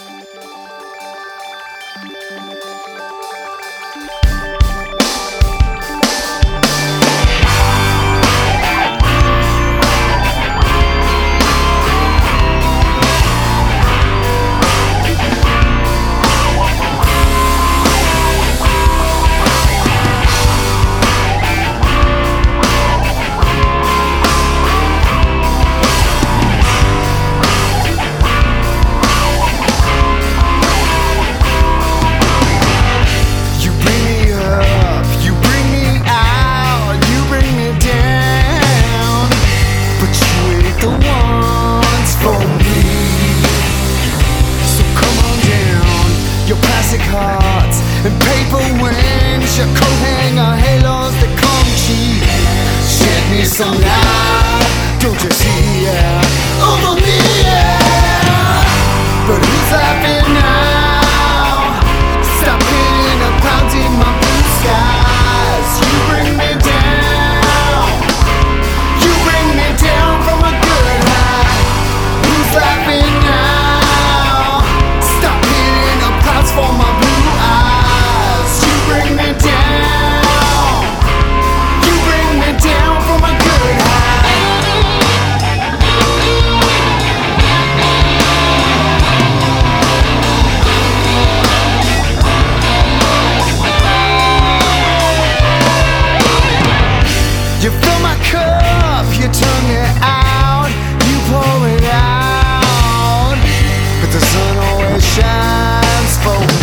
Thank you. ring halos that come cheap. Shed me some light, don't you see? Yeah. The sun always shines for